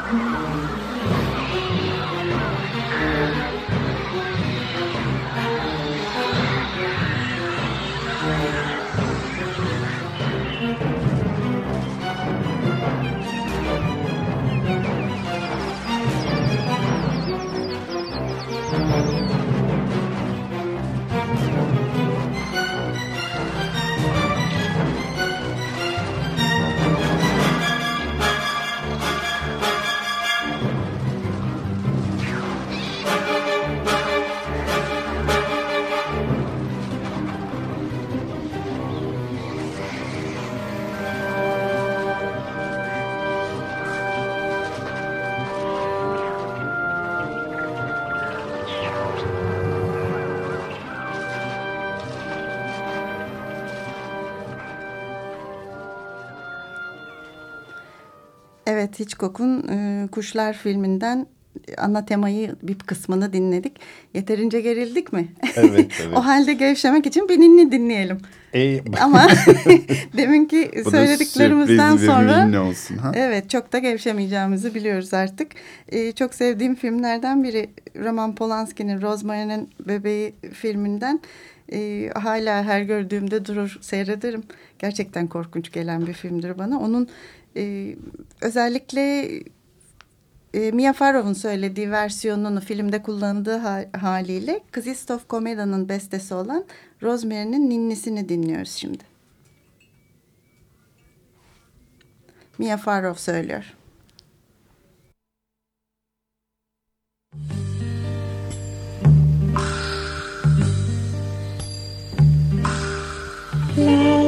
Thank you. Evet Hitchcock'un e, Kuşlar filminden ana temayı bir kısmını dinledik. Yeterince gerildik mi? Evet, evet. o halde gevşemek için bir ninni dinleyelim. E, Ama deminki bu söylediklerimizden sonra olsun, ha? evet çok da gevşemeyeceğimizi biliyoruz artık. Ee, çok sevdiğim filmlerden biri Roman Polanski'nin Rosemary'nin Bebeği filminden e, hala her gördüğümde durur seyrederim. Gerçekten korkunç gelen bir filmdir bana. Onun e, özellikle e, Mia Farrow'un söylediği versiyonunu filmde kullandığı ha- haliyle Krzysztof Komeda'nın bestesi olan Rosemary'nin ninnisini dinliyoruz şimdi. Mia Farrow söylüyor. la la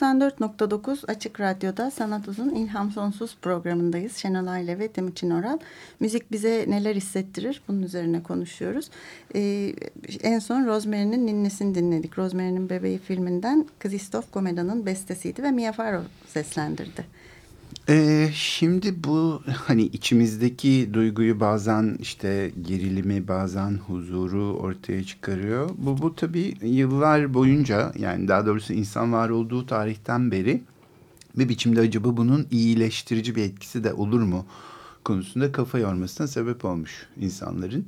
94.9 Açık Radyo'da Sanat Uzun İlham Sonsuz programındayız. Şenol Aile ve Timuçin Oral. Müzik bize neler hissettirir? Bunun üzerine konuşuyoruz. Ee, en son Rosemary'nin Ninnesini dinledik. Rosemary'nin Bebeği filminden Kristof Komeda'nın bestesiydi ve Mia Farrow seslendirdi. Ee, şimdi bu hani içimizdeki duyguyu bazen işte gerilimi bazen huzuru ortaya çıkarıyor. Bu, bu tabii yıllar boyunca yani daha doğrusu insan var olduğu tarihten beri bir biçimde acaba bunun iyileştirici bir etkisi de olur mu konusunda kafa yormasına sebep olmuş insanların.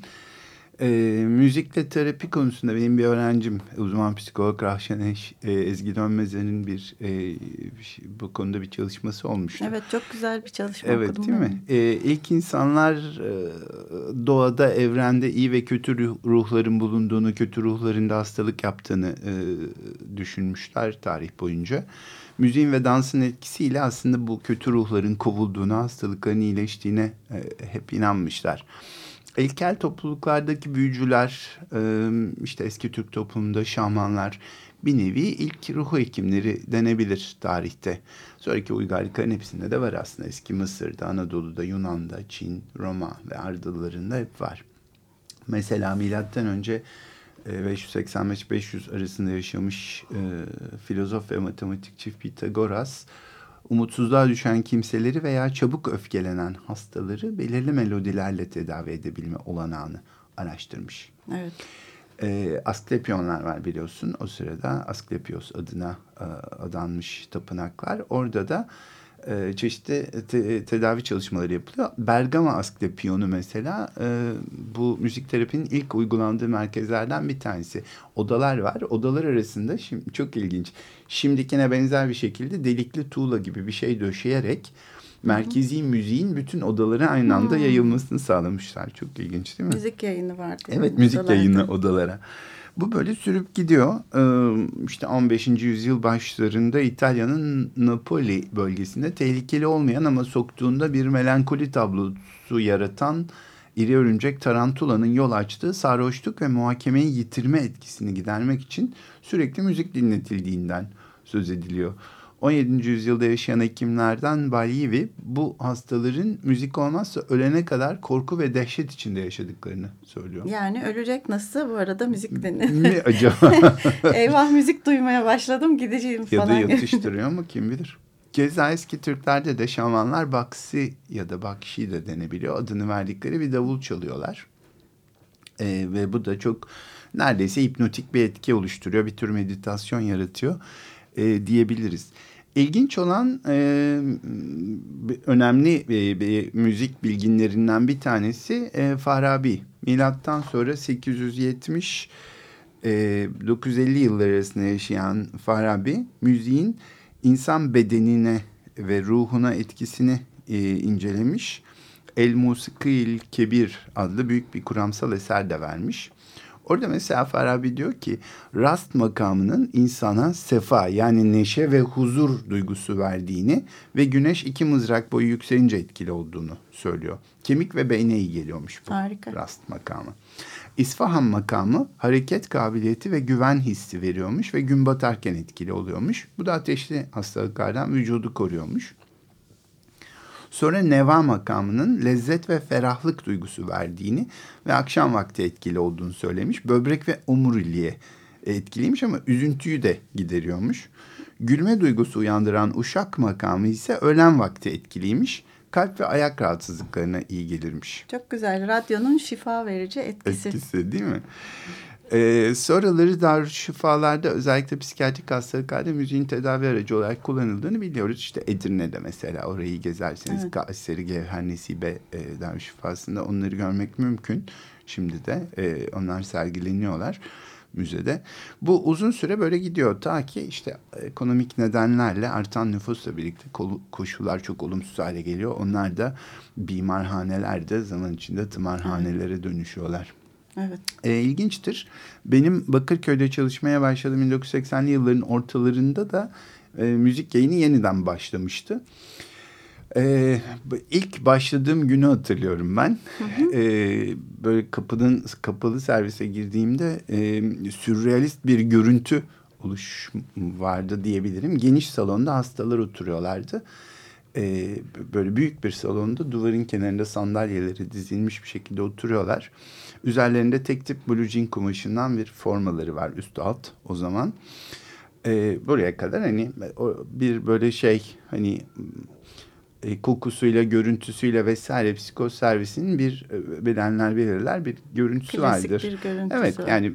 E, müzikle terapi konusunda benim bir öğrencim uzman psikolog Rahşan e, Ezgi Dönmez'in bir e, bu konuda bir çalışması olmuştu. Evet çok güzel bir çalışma evet, okudum. Evet değil mi? E, ilk insanlar e, doğada evrende iyi ve kötü ruhların bulunduğunu, kötü ruhların da hastalık yaptığını e, düşünmüşler tarih boyunca. Müziğin ve dansın etkisiyle aslında bu kötü ruhların kovulduğuna, hastalıkların iyileştiğine e, hep inanmışlar ilkel topluluklardaki büyücüler, işte eski Türk toplumunda şamanlar bir nevi ilk ruh hekimleri denebilir tarihte. Sonraki uygarlıkların hepsinde de var aslında. Eski Mısır'da, Anadolu'da, Yunan'da, Çin, Roma ve Ardıllarında hep var. Mesela milattan önce 585-500 arasında yaşamış filozof ve matematikçi Pitagoras umutsuzluğa düşen kimseleri veya çabuk öfkelenen hastaları belirli melodilerle tedavi edebilme olanağını araştırmış. Evet. E, Asklepionlar var biliyorsun. O sırada Asklepios adına e, adanmış tapınaklar. Orada da e, çeşitli te, tedavi çalışmaları yapılıyor. Bergama Asklepiyonu mesela e, bu müzik terapinin ilk uygulandığı merkezlerden bir tanesi. Odalar var. Odalar arasında şimdi çok ilginç. Şimdikine benzer bir şekilde delikli tuğla gibi bir şey döşeyerek merkezi Hı-hı. müziğin bütün odalara aynı anda hmm. yayılmasını sağlamışlar. Çok ilginç değil mi? Müzik yayını vardı. Evet müzik odalarda. yayını odalara. Bu böyle sürüp gidiyor. Ee, işte 15. yüzyıl başlarında İtalya'nın Napoli bölgesinde tehlikeli olmayan ama soktuğunda bir melankoli tablosu yaratan iri örümcek tarantulanın yol açtığı sarhoşluk ve muhakemeyi yitirme etkisini gidermek için sürekli müzik dinletildiğinden söz ediliyor. 17. yüzyılda yaşayan hekimlerden Balyevi bu hastaların müzik olmazsa ölene kadar korku ve dehşet içinde yaşadıklarını söylüyor. Yani ölecek nasıl bu arada müzik dinle. Ne acaba? Eyvah müzik duymaya başladım gideceğim falan. Ya da yatıştırıyor mu kim bilir. Keza eski Türklerde de şamanlar baksi ya da bakşi de denebiliyor. Adını verdikleri bir davul çalıyorlar. Ee, ve bu da çok neredeyse hipnotik bir etki oluşturuyor. Bir tür meditasyon yaratıyor e, diyebiliriz. İlginç olan e, önemli e, bir müzik bilginlerinden bir tanesi e, Farabi. Milattan sonra 870 e, 950 yıllar arasında yaşayan Farabi müziğin insan bedenine ve ruhuna etkisini e, incelemiş. El Musikil Kebir adlı büyük bir kuramsal eser de vermiş. Orada mesela Farabi diyor ki rast makamının insana sefa yani neşe ve huzur duygusu verdiğini ve güneş iki mızrak boyu yükselince etkili olduğunu söylüyor. Kemik ve beyne iyi geliyormuş bu Harika. rast makamı. İsfahan makamı hareket kabiliyeti ve güven hissi veriyormuş ve gün batarken etkili oluyormuş. Bu da ateşli hastalıklardan vücudu koruyormuş. Sonra neva makamının lezzet ve ferahlık duygusu verdiğini ve akşam vakti etkili olduğunu söylemiş. Böbrek ve omuriliğe etkiliymiş ama üzüntüyü de gideriyormuş. Gülme duygusu uyandıran uşak makamı ise öğlen vakti etkiliymiş. Kalp ve ayak rahatsızlıklarına iyi gelirmiş. Çok güzel. Radyonun şifa verici etkisi. Etkisi değil mi? Ee, sonraları darüşşifalarda özellikle psikiyatrik hastalıklarda müziğin tedavi aracı olarak kullanıldığını biliyoruz. İşte Edirne'de mesela orayı gezerseniz evet. Kayseri Gevher Nesibe e, darüşşifasında onları görmek mümkün. Şimdi de e, onlar sergileniyorlar müzede. Bu uzun süre böyle gidiyor ta ki işte ekonomik nedenlerle artan nüfusla birlikte koşullar çok olumsuz hale geliyor. Onlar da bimarhanelerde zaman içinde tımarhanelere dönüşüyorlar. Evet. E, ilginçtir. Benim Bakırköy'de çalışmaya başladığım 1980'li yılların ortalarında da e, müzik yayını yeniden başlamıştü. Ee, ilk başladığım günü hatırlıyorum ben. Hı hı. Ee, böyle kapının kapalı servise girdiğimde e, sürrealist bir görüntü oluş vardı diyebilirim. Geniş salonda hastalar oturuyorlardı. Ee, böyle büyük bir salonda duvarın kenarında sandalyeleri dizilmiş bir şekilde oturuyorlar. Üzerlerinde tek tip blue jean kumaşından bir formaları var üst alt o zaman. Ee, buraya kadar hani bir böyle şey hani e, kokusuyla, görüntüsüyle vesaire psikoservisinin bir e, bedenler verirler bir görüntüsü Klasik vardır. bir görüntüsü Evet yani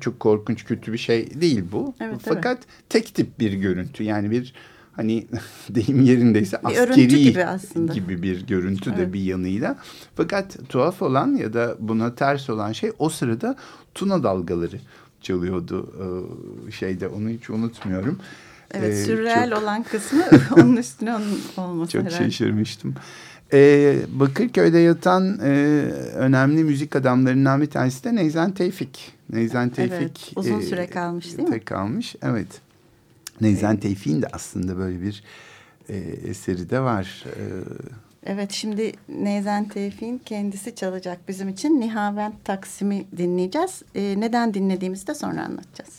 çok korkunç kötü bir şey değil bu. Evet, Fakat tek tip bir görüntü yani bir hani deyim yerindeyse Bir askeri gibi aslında. gibi bir görüntü de Evet. bir yanıyla. Fakat tuhaf olan ya da buna ters olan şey o sırada tuna dalgaları çalıyordu e, şeyde onu hiç unutmuyorum. Evet, Ee, çok- olan kısmı onun üstüne onun olması çok herhalde. şaşırmıştım. Ee, Bakırköy'de yatan e, önemli müzik adamlarından bir tanesi de Neyzen Tevfik. Neyzen Tevfik. Evet, uzun süre kalmış değil mi? de kalmış, evet. Neyzen Tevfik'in de aslında böyle bir e, eseri de var. E, Evet şimdi Nezen Tevfik'in kendisi çalacak bizim için. Nihavent Taksim'i dinleyeceğiz. Ee, neden dinlediğimizi de sonra anlatacağız.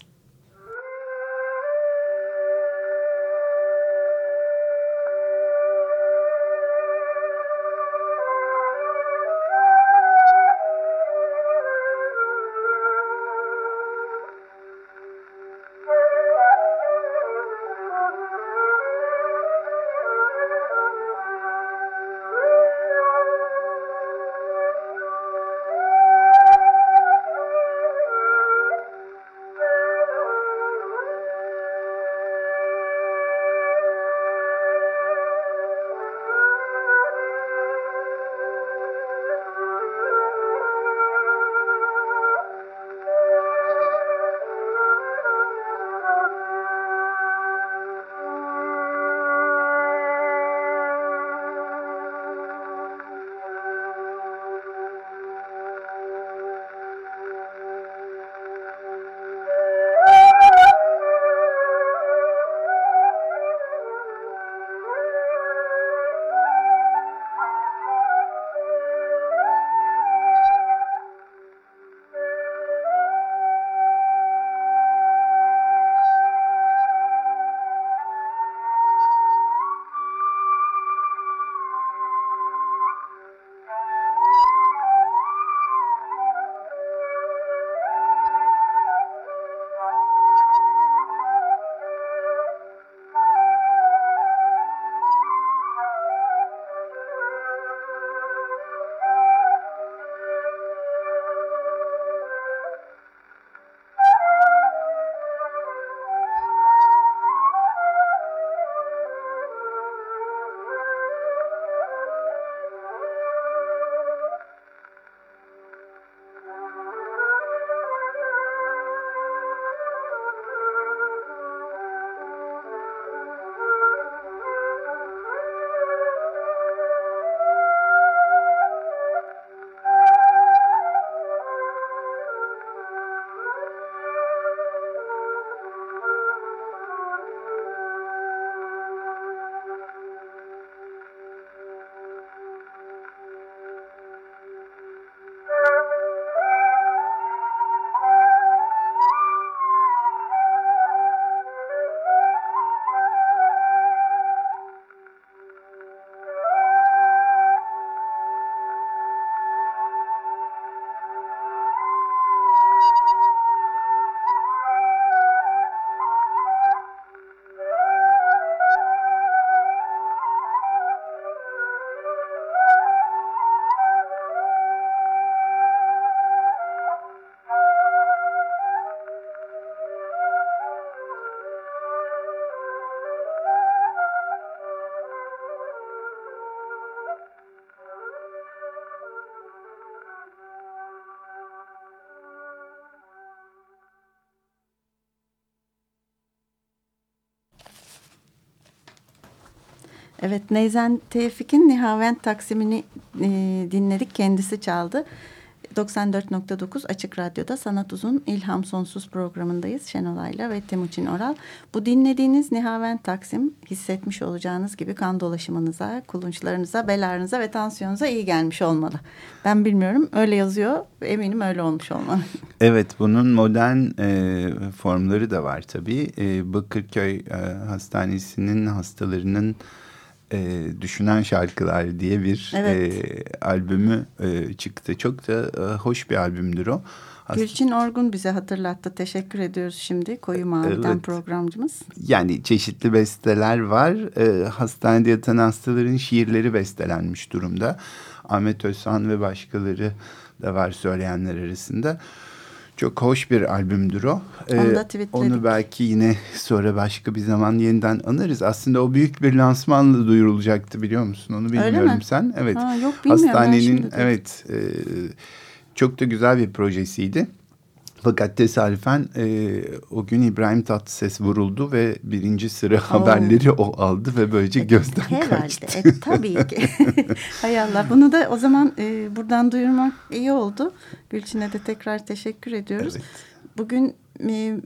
Evet Neyzen Tevfik'in Nihavent Taksim'ini e, dinledik. Kendisi çaldı. 94.9 Açık Radyo'da Sanat Uzun İlham Sonsuz programındayız. Şenol Ayla ve Timuçin Oral. Bu dinlediğiniz Nihavent Taksim hissetmiş olacağınız gibi kan dolaşımınıza, kulunçlarınıza, belarınıza ve tansiyonunuza iyi gelmiş olmalı. Ben bilmiyorum öyle yazıyor eminim öyle olmuş olmalı. Evet bunun modern e, formları da var tabii. E, Bakırköy e, Hastanesi'nin hastalarının e, Düşünen Şarkılar diye bir evet. e, albümü e, çıktı. Çok da e, hoş bir albümdür o. Gülçin Orgun bize hatırlattı. Teşekkür ediyoruz şimdi Koyu Mavi'den evet. programcımız. Yani çeşitli besteler var. E, hastanede yatan hastaların şiirleri bestelenmiş durumda. Ahmet Özhan ve başkaları da var söyleyenler arasında. Çok hoş bir albümdür o. Ee, onu da tweetledik. Onu belki yine sonra başka bir zaman yeniden anarız. Aslında o büyük bir lansmanla duyurulacaktı biliyor musun? Onu bilmiyorum sen. Evet. Ha, yok bilmiyorum Hastanenin evet e, çok da güzel bir projesiydi. Fakat tesadüfen e, o gün İbrahim Tatlıses vuruldu ve birinci sıra Oo. haberleri o aldı ve böylece e, gözden herhalde. kaçtı. E, tabii ki. Hay Allah bunu da o zaman e, buradan duyurmak iyi oldu. Gülçin'e de tekrar teşekkür ediyoruz. Evet. Bugün e,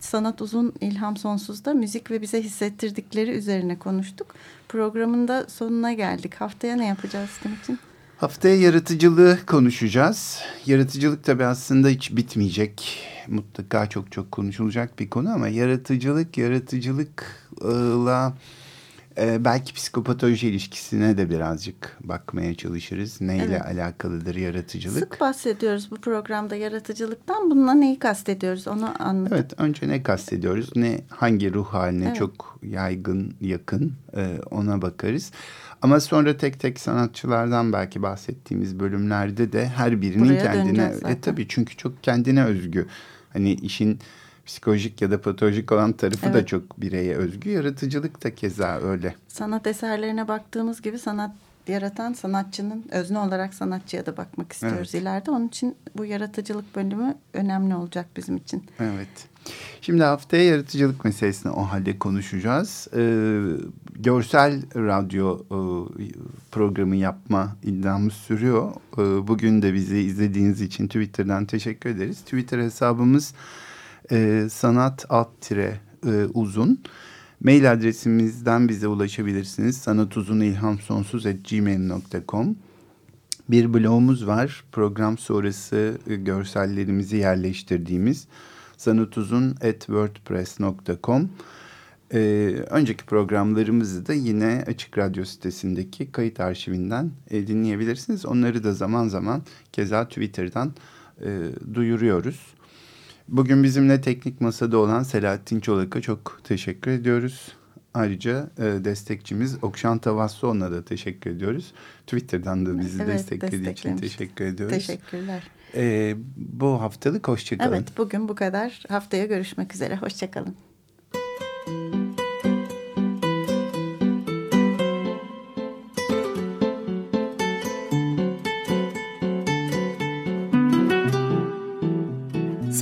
Sanat Uzun İlham Sonsuz'da müzik ve bize hissettirdikleri üzerine konuştuk. Programın da sonuna geldik. Haftaya ne yapacağız için? Haftaya yaratıcılığı konuşacağız. Yaratıcılık tabii aslında hiç bitmeyecek. Mutlaka çok çok konuşulacak bir konu ama yaratıcılık, yaratıcılıkla e, belki psikopatoloji ilişkisine de birazcık bakmaya çalışırız. Neyle evet. alakalıdır yaratıcılık? Sık bahsediyoruz bu programda yaratıcılıktan. Bununla neyi kastediyoruz onu anladık. Evet önce ne kastediyoruz? Ne hangi ruh haline evet. çok yaygın, yakın e, ona bakarız. Ama sonra tek tek sanatçılardan belki bahsettiğimiz bölümlerde de her birinin Buraya kendine e tabii çünkü çok kendine özgü. Hani işin psikolojik ya da patolojik olan tarafı evet. da çok bireye özgü. Yaratıcılık da keza öyle. Sanat eserlerine baktığımız gibi sanat yaratan sanatçının özne olarak sanatçıya da bakmak istiyoruz evet. ileride. Onun için bu yaratıcılık bölümü önemli olacak bizim için. Evet. Şimdi haftaya yaratıcılık meselesini o halde konuşacağız. Ee, görsel radyo e, programı yapma iddiamız sürüyor. Ee, bugün de bizi izlediğiniz için Twitter'dan teşekkür ederiz. Twitter hesabımız e, sanat alt tire e, uzun. Mail adresimizden bize ulaşabilirsiniz. sanatuzunilhamsonsuz.gmail.com Bir blogumuz var. Program sonrası e, görsellerimizi yerleştirdiğimiz sanatuzun.wordpress.com ee, önceki programlarımızı da yine Açık Radyo sitesindeki kayıt arşivinden e, dinleyebilirsiniz. Onları da zaman zaman keza Twitter'dan e, duyuruyoruz. Bugün bizimle teknik masada olan Selahattin Çolak'a çok teşekkür ediyoruz. Ayrıca e, destekçimiz Okşan Tavassoğlu'na da teşekkür ediyoruz. Twitter'dan da bizi evet, desteklediği için teşekkür ediyoruz. Teşekkürler. E, bu haftalık hoşçakalın. Evet bugün bu kadar. Haftaya görüşmek üzere. Hoşçakalın.